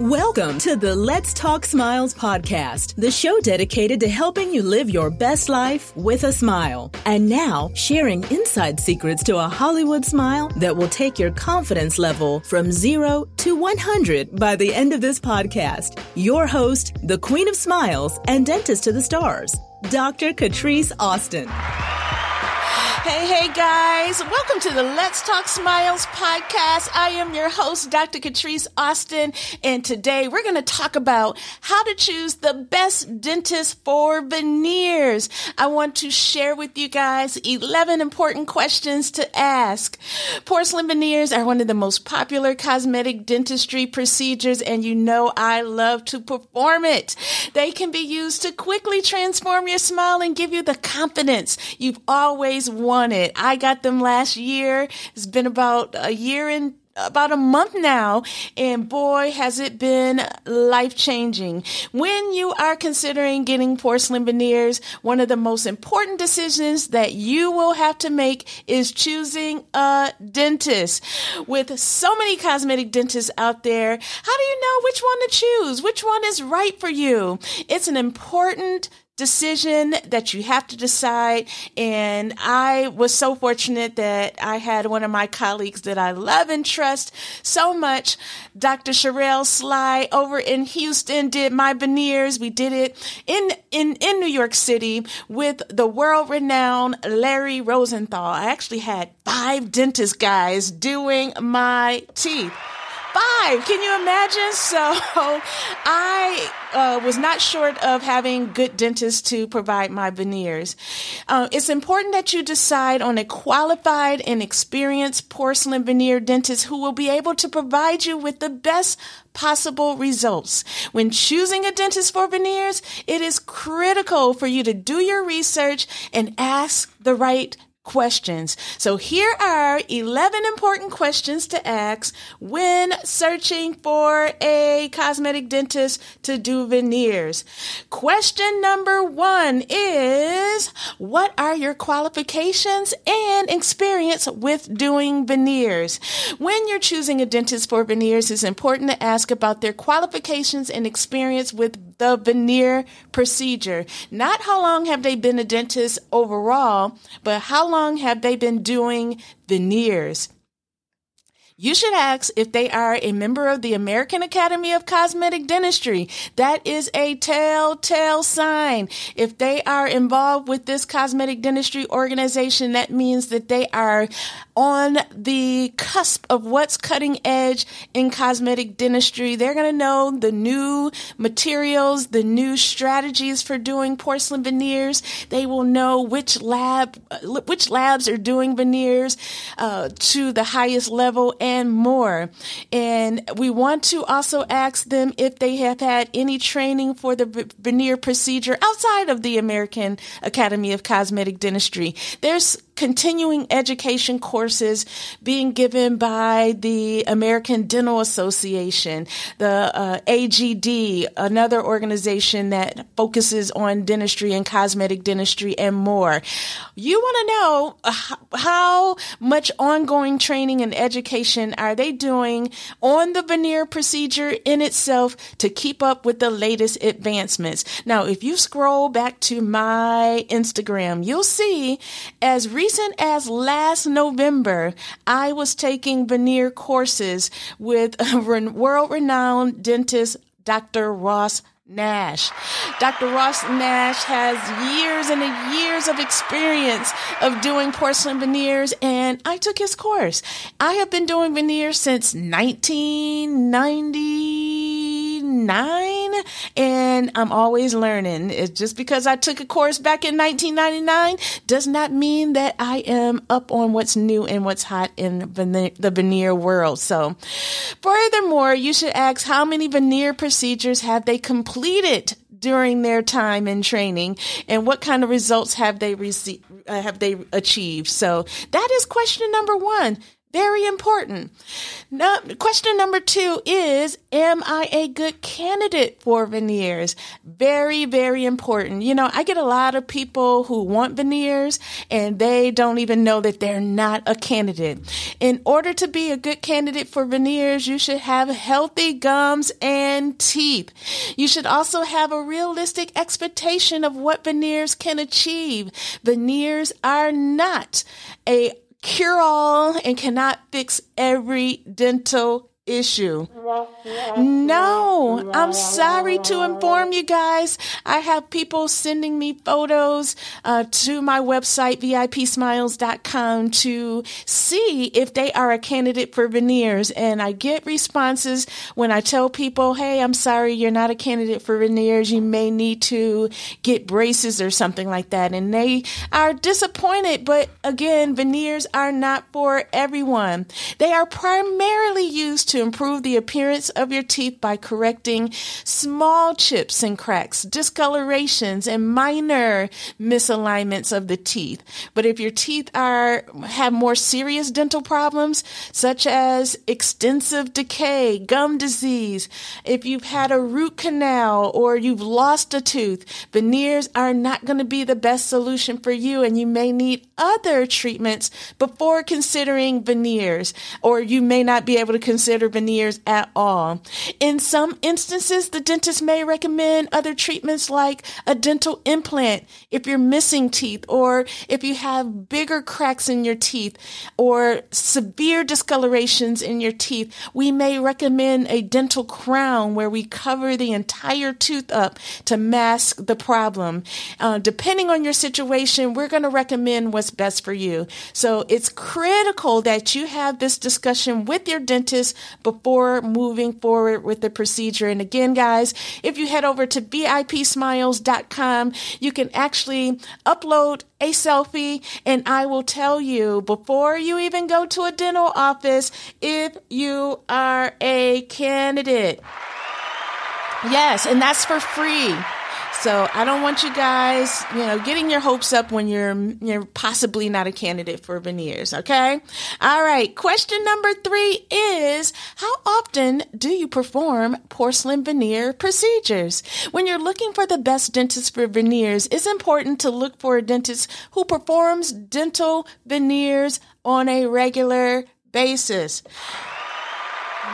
Welcome to the Let's Talk Smiles podcast, the show dedicated to helping you live your best life with a smile. And now, sharing inside secrets to a Hollywood smile that will take your confidence level from zero to 100 by the end of this podcast. Your host, the Queen of Smiles and Dentist to the Stars, Dr. Catrice Austin. Hey, hey guys, welcome to the Let's Talk Smiles podcast. I am your host, Dr. Catrice Austin, and today we're going to talk about how to choose the best dentist for veneers. I want to share with you guys 11 important questions to ask. Porcelain veneers are one of the most popular cosmetic dentistry procedures, and you know I love to perform it. They can be used to quickly transform your smile and give you the confidence you've always wanted wanted. I got them last year. It's been about a year and about a month now, and boy, has it been life changing. When you are considering getting porcelain veneers, one of the most important decisions that you will have to make is choosing a dentist. With so many cosmetic dentists out there, how do you know which one to choose? Which one is right for you? It's an important decision that you have to decide. And I was so fortunate that I had one of my colleagues that I love and trust so much, Dr. Sherelle Sly over in Houston did my veneers. We did it in, in, in New York City with the world renowned Larry Rosenthal. I actually had five dentist guys doing my teeth five. Can you imagine? So I uh, was not short of having good dentists to provide my veneers. Uh, it's important that you decide on a qualified and experienced porcelain veneer dentist who will be able to provide you with the best possible results. When choosing a dentist for veneers, it is critical for you to do your research and ask the right questions. So here are 11 important questions to ask when searching for a cosmetic dentist to do veneers. Question number one is, what are your qualifications and experience with doing veneers? When you're choosing a dentist for veneers, it's important to ask about their qualifications and experience with the veneer procedure. Not how long have they been a dentist overall, but how long have they been doing veneers? You should ask if they are a member of the American Academy of Cosmetic Dentistry. That is a telltale sign. If they are involved with this cosmetic dentistry organization, that means that they are on the cusp of what's cutting edge in cosmetic dentistry. They're going to know the new materials, the new strategies for doing porcelain veneers. They will know which lab, which labs are doing veneers uh, to the highest level and more. And we want to also ask them if they have had any training for the veneer procedure outside of the American Academy of Cosmetic Dentistry. There's continuing education courses being given by the American Dental Association, the uh, AGD, another organization that focuses on dentistry and cosmetic dentistry and more. You want to know how much ongoing training and education are they doing on the veneer procedure in itself to keep up with the latest advancements. Now, if you scroll back to my Instagram, you'll see as recently recent as last November, I was taking veneer courses with world renowned dentist Dr. Ross Nash. Dr. Ross Nash has years and years of experience of doing porcelain veneers, and I took his course. I have been doing veneers since 1999, and I'm always learning. It's just because I took a course back in 1999 does not mean that I am up on what's new and what's hot in the veneer world. So, furthermore, you should ask how many veneer procedures have they completed during their time in training and what kind of results have they received uh, have they achieved so that is question number 1 Very important. Now, question number two is, am I a good candidate for veneers? Very, very important. You know, I get a lot of people who want veneers and they don't even know that they're not a candidate. In order to be a good candidate for veneers, you should have healthy gums and teeth. You should also have a realistic expectation of what veneers can achieve. Veneers are not a cure all and cannot fix every dental issue. No, I'm sorry to inform you guys. I have people sending me photos uh, to my website, VIPsmiles.com, to see if they are a candidate for veneers. And I get responses when I tell people, hey, I'm sorry, you're not a candidate for veneers. You may need to get braces or something like that. And they are disappointed. But again, veneers are not for everyone. They are primarily used to improve the appearance of your teeth by correcting small chips and cracks, discolorations, and minor misalignments of the teeth. But if your teeth are have more serious dental problems, such as extensive decay, gum disease, if you've had a root canal or you've lost a tooth, veneers are not going to be the best solution for you, and you may need other treatments before considering veneers, or you may not be able to consider veneers at all. In some instances, the dentist may recommend other treatments like a dental implant if you're missing teeth or if you have bigger cracks in your teeth or severe discolorations in your teeth. We may recommend a dental crown where we cover the entire tooth up to mask the problem. Uh, depending on your situation, we're going to recommend what's best for you. So it's critical that you have this discussion with your dentist before moving forward with the procedure. And again, guys, if you head over to VIPsmiles.com, you can actually upload a selfie and I will tell you before you even go to a dental office if you are a candidate. Yes, and that's for free. So I don't want you guys, you know, getting your hopes up when you're you're possibly not a candidate for veneers, okay? All right. Question number 3 is how often do you perform porcelain veneer procedures? When you're looking for the best dentist for veneers, it's important to look for a dentist who performs dental veneers on a regular basis.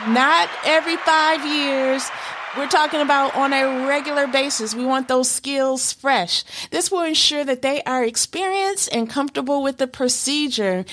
Not every 5 years we're talking about on a regular basis. We want those skills fresh. This will ensure that they are experienced and comfortable with the procedure.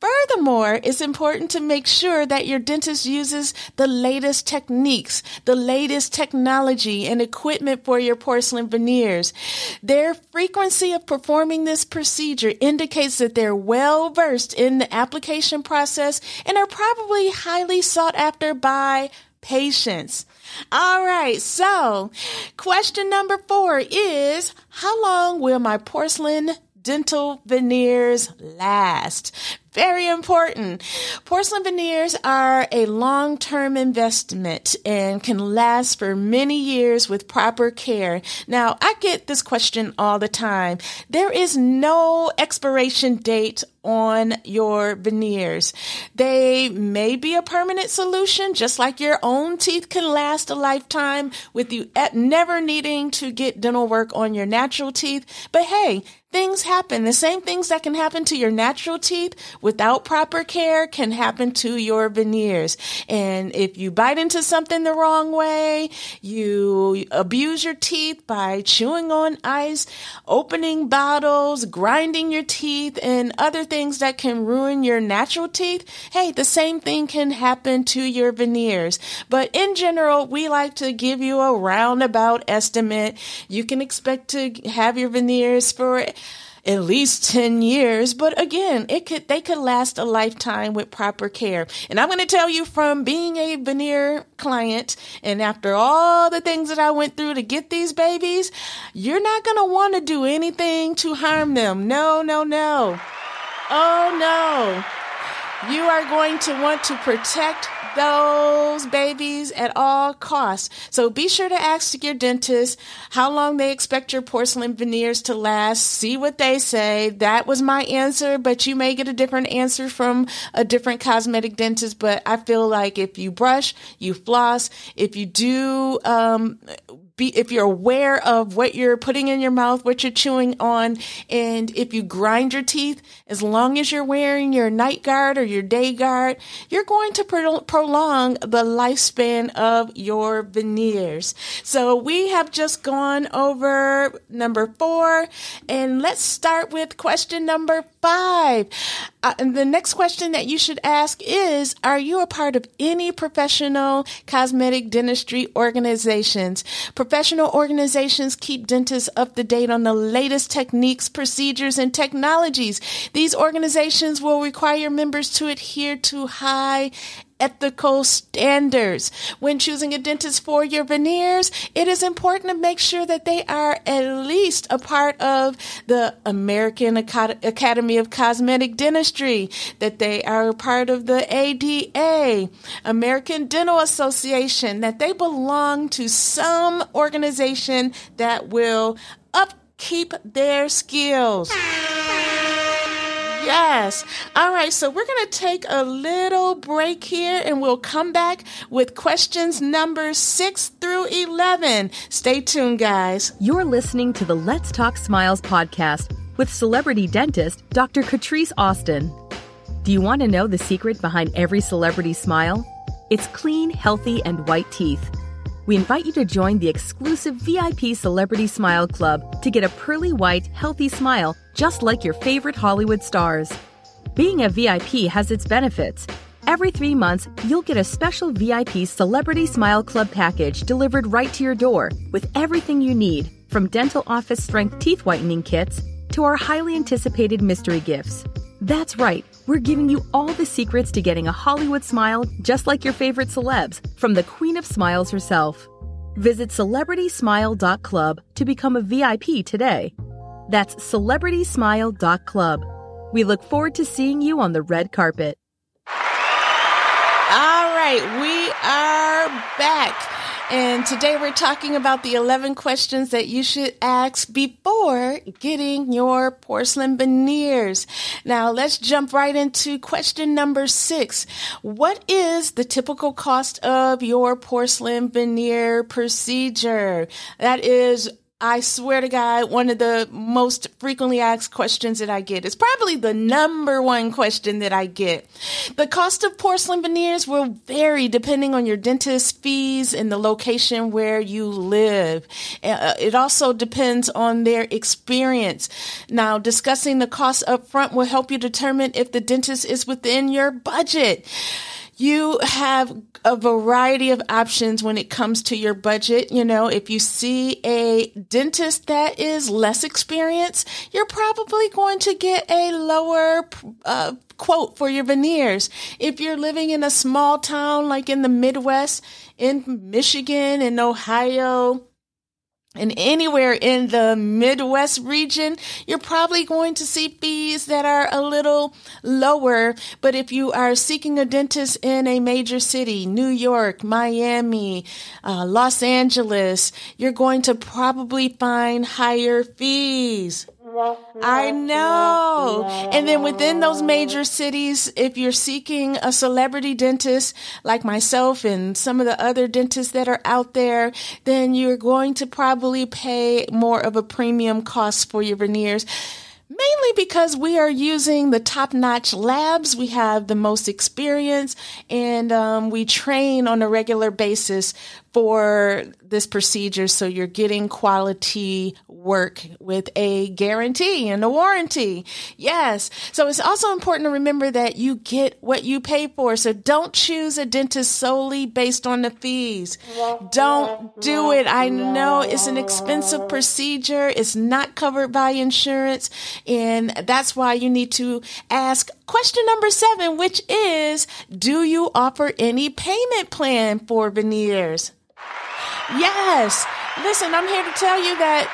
Furthermore, it's important to make sure that your dentist uses the latest techniques, the latest technology and equipment for your porcelain veneers. Their frequency of performing this procedure indicates that they're well versed in the application process and are probably highly sought after by patients. All right. So question number four is how long will my porcelain dental veneers last? Very important. Porcelain veneers are a long-term investment and can last for many years with proper care. Now, I get this question all the time. There is no expiration date on your veneers. They may be a permanent solution, just like your own teeth can last a lifetime with you never needing to get dental work on your natural teeth. But hey, things happen. The same things that can happen to your natural teeth without proper care can happen to your veneers. And if you bite into something the wrong way, you abuse your teeth by chewing on ice, opening bottles, grinding your teeth, and other things that can ruin your natural teeth, hey, the same thing can happen to your veneers. But in general, we like to give you a roundabout estimate. You can expect to have your veneers for at least 10 years, but again, it could, they could last a lifetime with proper care. And I'm going to tell you from being a veneer client and after all the things that I went through to get these babies, you're not going to want to do anything to harm them. No, no, no. Oh no. You are going to want to protect those babies at all costs. So be sure to ask your dentist how long they expect your porcelain veneers to last. See what they say. That was my answer, but you may get a different answer from a different cosmetic dentist. But I feel like if you brush, you floss, if you do, um, be, if you're aware of what you're putting in your mouth, what you're chewing on, and if you grind your teeth, as long as you're wearing your night guard or your day guard, you're going to pro- prolong the lifespan of your veneers. So we have just gone over number four, and let's start with question number five. Uh, the next question that you should ask is Are you a part of any professional cosmetic dentistry organizations? Professional organizations keep dentists up to date on the latest techniques, procedures, and technologies. These organizations will require members to adhere to high ethical standards. When choosing a dentist for your veneers, it is important to make sure that they are at least a part of the American Academy of Cosmetic Dentistry, that they are a part of the ADA, American Dental Association, that they belong to some organization that will upkeep their skills. Yes. All right. So we're going to take a little break here and we'll come back with questions number six through 11. Stay tuned, guys. You're listening to the Let's Talk Smiles podcast with celebrity dentist Dr. Catrice Austin. Do you want to know the secret behind every celebrity smile? It's clean, healthy, and white teeth. We invite you to join the exclusive VIP Celebrity Smile Club to get a pearly white, healthy smile just like your favorite Hollywood stars. Being a VIP has its benefits. Every three months, you'll get a special VIP Celebrity Smile Club package delivered right to your door with everything you need, from dental office strength teeth whitening kits to our highly anticipated mystery gifts. That's right, we're giving you all the secrets to getting a Hollywood smile just like your favorite celebs from the Queen of Smiles herself. Visit celebritysmile.club to become a VIP today. That's celebritysmile.club. We look forward to seeing you on the red carpet. All right, we are back. And today we're talking about the 11 questions that you should ask before getting your porcelain veneers. Now let's jump right into question number six. What is the typical cost of your porcelain veneer procedure? That is I swear to God, one of the most frequently asked questions that I get is probably the number one question that I get. The cost of porcelain veneers will vary depending on your dentist fees and the location where you live. Uh, it also depends on their experience. Now, discussing the cost up front will help you determine if the dentist is within your budget. You have a variety of options when it comes to your budget. You know, if you see a dentist that is less experienced, you're probably going to get a lower uh, quote for your veneers. If you're living in a small town like in the Midwest, in Michigan in Ohio, and anywhere in the Midwest region, you're probably going to see fees that are a little lower. But if you are seeking a dentist in a major city, New York, Miami, uh, Los Angeles, you're going to probably find higher fees. I know. And then within those major cities, if you're seeking a celebrity dentist like myself and some of the other dentists that are out there, then you're going to probably pay more of a premium cost for your veneers mainly because we are using the top notch labs. We have the most experience and um, we train on a regular basis for this procedure. So you're getting quality work with a guarantee and a warranty. Yes. So it's also important to remember that you get what you pay for. So don't choose a dentist solely based on the fees. Don't do it. I know it's an expensive procedure. It's not covered by insurance. And that's why you need to ask question number seven, which is, do you offer any payment plan for veneers? Yes. Listen, I'm here to tell you that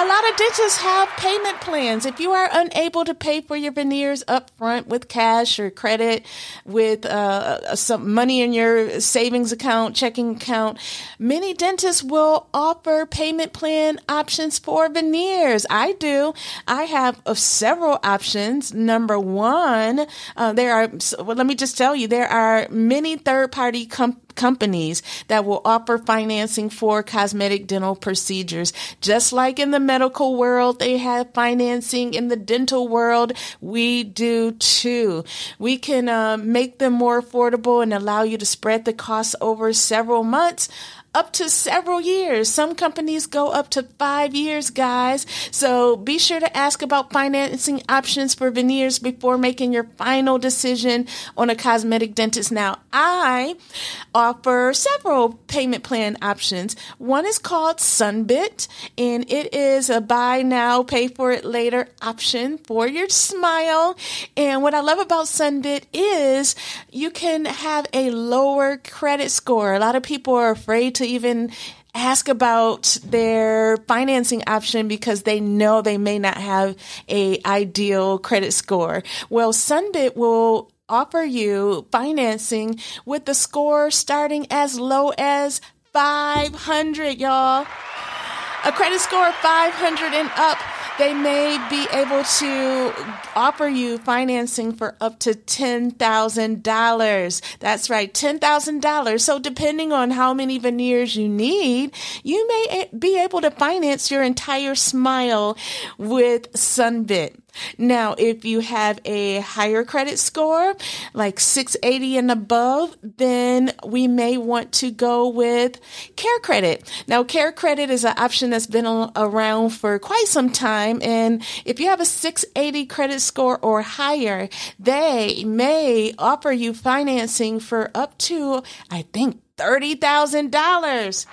A lot of dentists have payment plans. If you are unable to pay for your veneers up front with cash or credit, with uh, some money in your savings account, checking account, many dentists will offer payment plan options for veneers. I do. I have uh, several options. Number one, uh, there are, well, let me just tell you, there are many third party companies companies that will offer financing for cosmetic dental procedures. Just like in the medical world, they have financing in the dental world. We do too. We can uh, make them more affordable and allow you to spread the costs over several months up to several years. Some companies go up to five years, guys. So be sure to ask about financing options for veneers before making your final decision on a cosmetic dentist. Now, I offer several payment plan options. One is called Sunbit, and it is a buy now, pay for it later option for your smile. And what I love about Sunbit is you can have a lower credit score. A lot of people are afraid to even ask about their financing option because they know they may not have a ideal credit score. Well, Sunbit will offer you financing with the score starting as low as 500, y'all. A credit score of 500 and up they may be able to offer you financing for up to $10,000. That's right, $10,000. So depending on how many veneers you need, you may be able to finance your entire smile with Sunbit. Now, if you have a higher credit score, like 680 and above, then we may want to go with Care Credit. Now, Care Credit is an option that's been around for quite some time. And if you have a 680 credit score or higher, they may offer you financing for up to, I think, $30,000.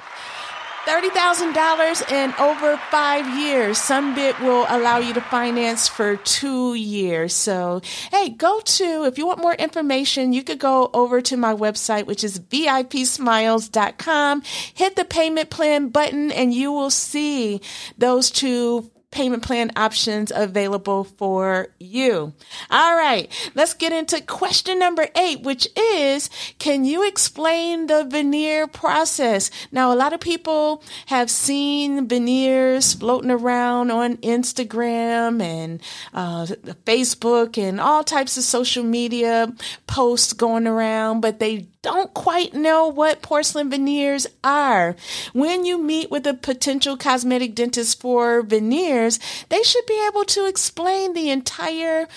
$30,000 in over five years. Sunbit will allow you to finance for two years. So, hey, go to, if you want more information, you could go over to my website, which is VIPsmiles.com. Hit the payment plan button and you will see those two payment plan options available for you. All right, let's get into question number eight, which is Can you explain the veneer process? Now, a lot of people have seen veneers floating around on Instagram and uh, Facebook and all types of social media posts going around, but they don't quite know what porcelain veneers are. When you meet with a potential cosmetic dentist for veneers, they should be able to explain the entire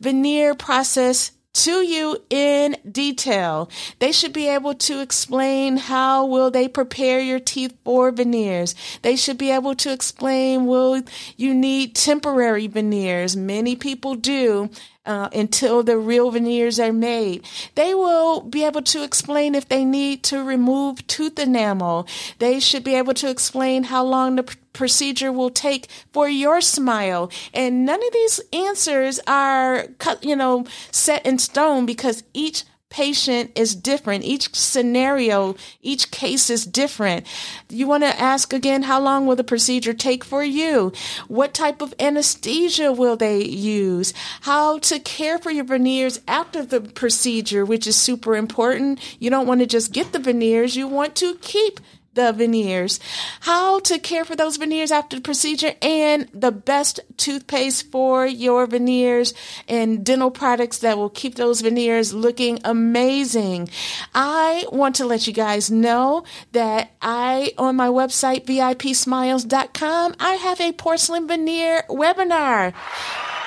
veneer process to you in detail. They should be able to explain how will they prepare your teeth for veneers. They should be able to explain will you need temporary veneers. Many people do uh, until the real veneers are made. They will be able to explain if they need to remove tooth enamel. They should be able to explain how long the procedure will take for your smile. And none of these answers are, you know, set in stone because each patient is different. Each scenario, each case is different. You want to ask again, how long will the procedure take for you? What type of anesthesia will they use? How to care for your veneers after the procedure, which is super important. You don't want to just get the veneers. You want to keep the veneers, how to care for those veneers after the procedure, and the best toothpaste for your veneers and dental products that will keep those veneers looking amazing. I want to let you guys know that I, on my website, VIPsmiles.com, I have a porcelain veneer webinar.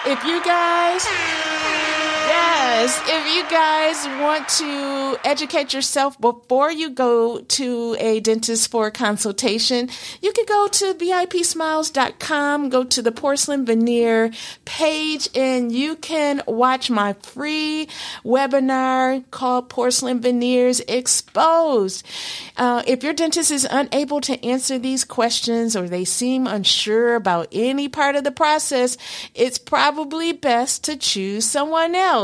If you guys Yes, if you guys want to educate yourself before you go to a dentist for a consultation, you can go to VIPsmiles.com, go to the porcelain veneer page, and you can watch my free webinar called Porcelain Veneers Exposed. Uh, if your dentist is unable to answer these questions or they seem unsure about any part of the process, it's probably best to choose someone else.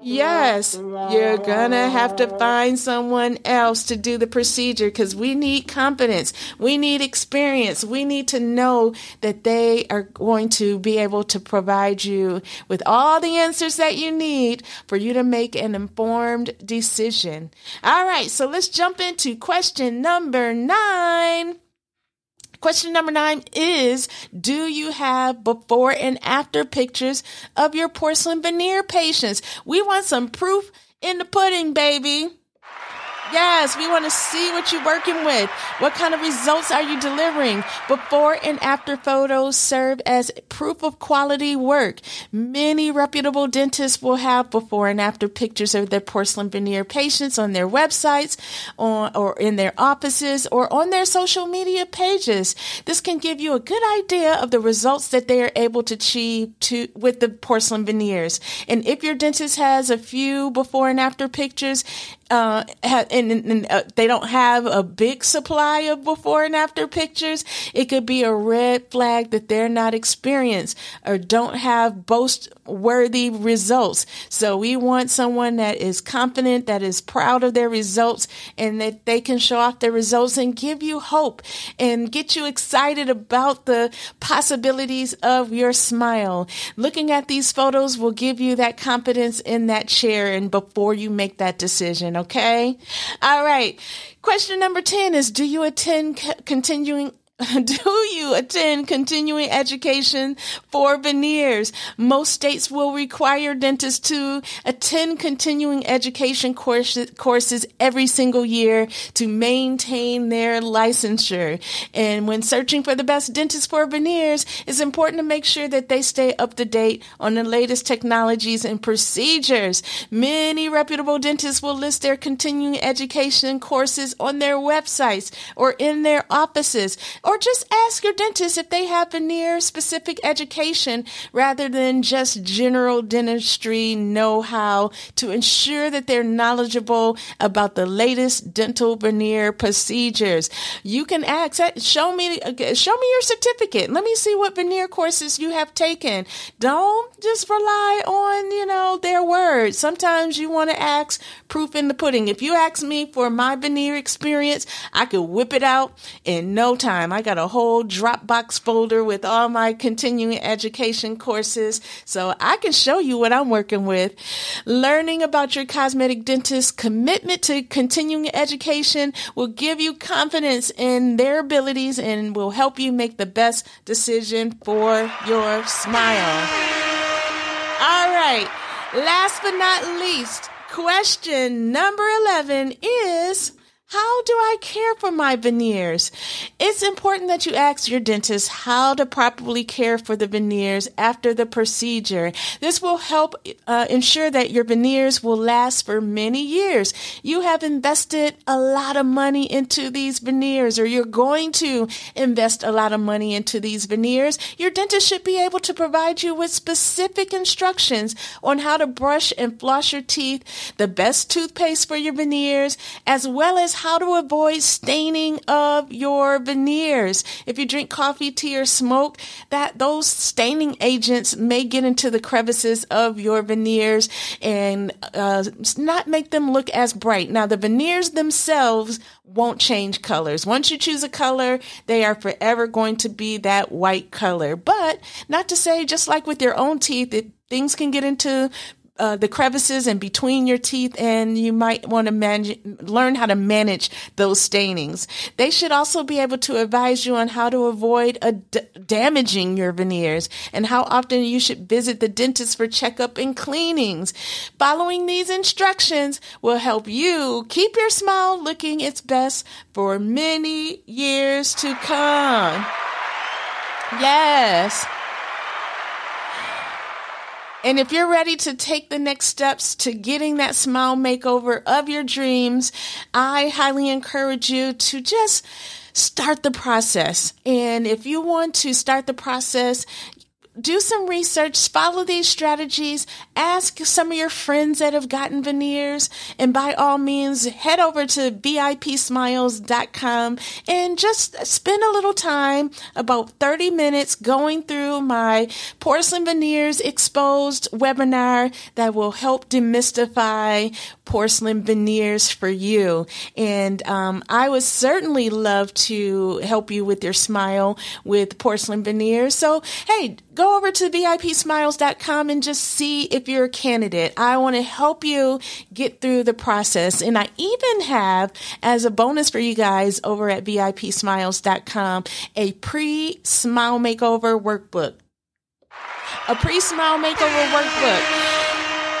Yes, you're gonna have to find someone else to do the procedure because we need competence. We need experience. We need to know that they are going to be able to provide you with all the answers that you need for you to make an informed decision. All right, so let's jump into question number nine. Question number nine is Do you have before and after pictures of your porcelain veneer patients? We want some proof in the pudding, baby. Yes, we want to see what you're working with. What kind of results are you delivering? Before and after photos serve as proof of quality work. Many reputable dentists will have before and after pictures of their porcelain veneer patients on their websites or, or in their offices or on their social media pages. This can give you a good idea of the results that they are able to achieve to, with the porcelain veneers. And if your dentist has a few before and after pictures, uh, and, and uh, they don't have a big supply of before and after pictures, it could be a red flag that they're not experienced or don't have boast worthy results. So we want someone that is confident, that is proud of their results, and that they can show off their results and give you hope and get you excited about the possibilities of your smile. Looking at these photos will give you that confidence in that chair and before you make that decision. Okay. All right. Question number 10 is Do you attend continuing do you attend continuing education for veneers? Most states will require dentists to attend continuing education courses, courses every single year to maintain their licensure. And when searching for the best dentist for veneers, it's important to make sure that they stay up to date on the latest technologies and procedures. Many reputable dentists will list their continuing education courses on their websites or in their offices or just ask your dentist if they have veneer specific education rather than just general dentistry know how to ensure that they're knowledgeable about the latest dental veneer procedures. You can ask, show me, show me your certificate. Let me see what veneer courses you have taken. Don't just rely on, you know, their words. Sometimes you want to ask proof in the pudding. If you ask me for my veneer experience, I could whip it out in no time. I got a whole Dropbox folder with all my continuing education courses so I can show you what I'm working with. Learning about your cosmetic dentist's commitment to continuing education will give you confidence in their abilities and will help you make the best decision for your smile. All right. Last but not least, question number 11 is how do I care for my veneers? It's important that you ask your dentist how to properly care for the veneers after the procedure. This will help uh, ensure that your veneers will last for many years. You have invested a lot of money into these veneers, or you're going to invest a lot of money into these veneers. Your dentist should be able to provide you with specific instructions on how to brush and floss your teeth, the best toothpaste for your veneers, as well as how to avoid staining of your veneers. If you drink coffee, tea, or smoke, that those staining agents may get into the crevices of your veneers and uh, not make them look as bright. Now, the veneers themselves won't change colors. Once you choose a color, they are forever going to be that white color. But not to say, just like with your own teeth, it, things can get into uh, the crevices and between your teeth, and you might want to manage, learn how to manage those stainings. They should also be able to advise you on how to avoid damaging your veneers and how often you should visit the dentist for checkup and cleanings. Following these instructions will help you keep your smile looking its best for many years to come. Yes. And if you're ready to take the next steps to getting that smile makeover of your dreams, I highly encourage you to just start the process. And if you want to start the process, do some research, follow these strategies, ask some of your friends that have gotten veneers, and by all means, head over to VIPsmiles.com and just spend a little time, about 30 minutes, going through my porcelain veneers exposed webinar that will help demystify porcelain veneers for you. And um, I would certainly love to help you with your smile with porcelain veneers. So, hey, go over to VIPsmiles.com and just see if you're a candidate. I want to help you get through the process. And I even have, as a bonus for you guys over at VIPsmiles.com, a pre smile makeover workbook. A pre smile makeover workbook.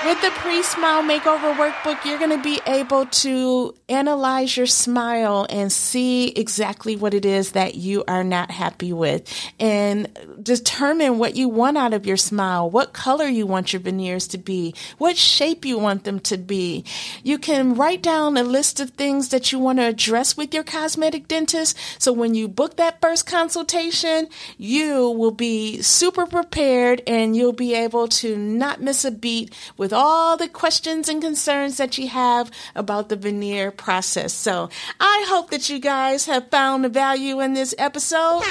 With the pre smile makeover workbook, you're going to be able to analyze your smile and see exactly what it is that you are not happy with and determine what you want out of your smile, what color you want your veneers to be, what shape you want them to be. You can write down a list of things that you want to address with your cosmetic dentist. So when you book that first consultation, you will be super prepared and you'll be able to not miss a beat with all the questions and concerns that you have about the veneer process. So I hope that you guys have found value in this episode.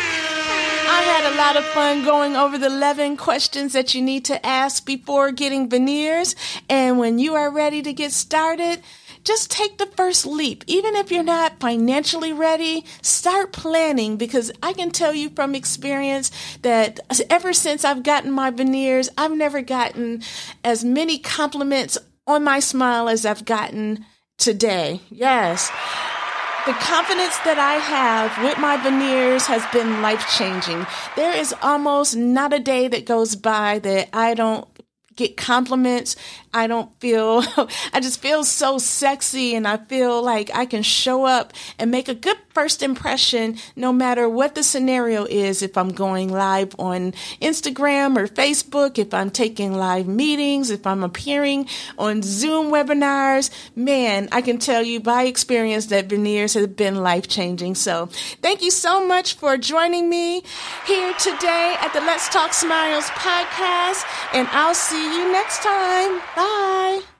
I had a lot of fun going over the 11 questions that you need to ask before getting veneers. And when you are ready to get started, just take the first leap. Even if you're not financially ready, start planning because I can tell you from experience that ever since I've gotten my veneers, I've never gotten as many compliments on my smile as I've gotten today. Yes. The confidence that I have with my veneers has been life changing. There is almost not a day that goes by that I don't get compliments. I don't feel, I just feel so sexy and I feel like I can show up and make a good first impression no matter what the scenario is. If I'm going live on Instagram or Facebook, if I'm taking live meetings, if I'm appearing on Zoom webinars, man, I can tell you by experience that veneers have been life changing. So thank you so much for joining me here today at the Let's Talk Smiles podcast and I'll see you next time. Bye.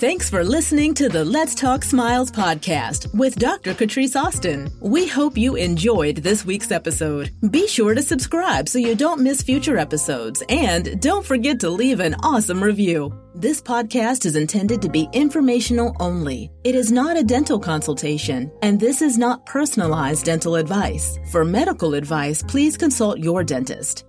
Thanks for listening to the Let's Talk Smiles podcast with Dr. Catrice Austin. We hope you enjoyed this week's episode. Be sure to subscribe so you don't miss future episodes and don't forget to leave an awesome review. This podcast is intended to be informational only. It is not a dental consultation, and this is not personalized dental advice. For medical advice, please consult your dentist.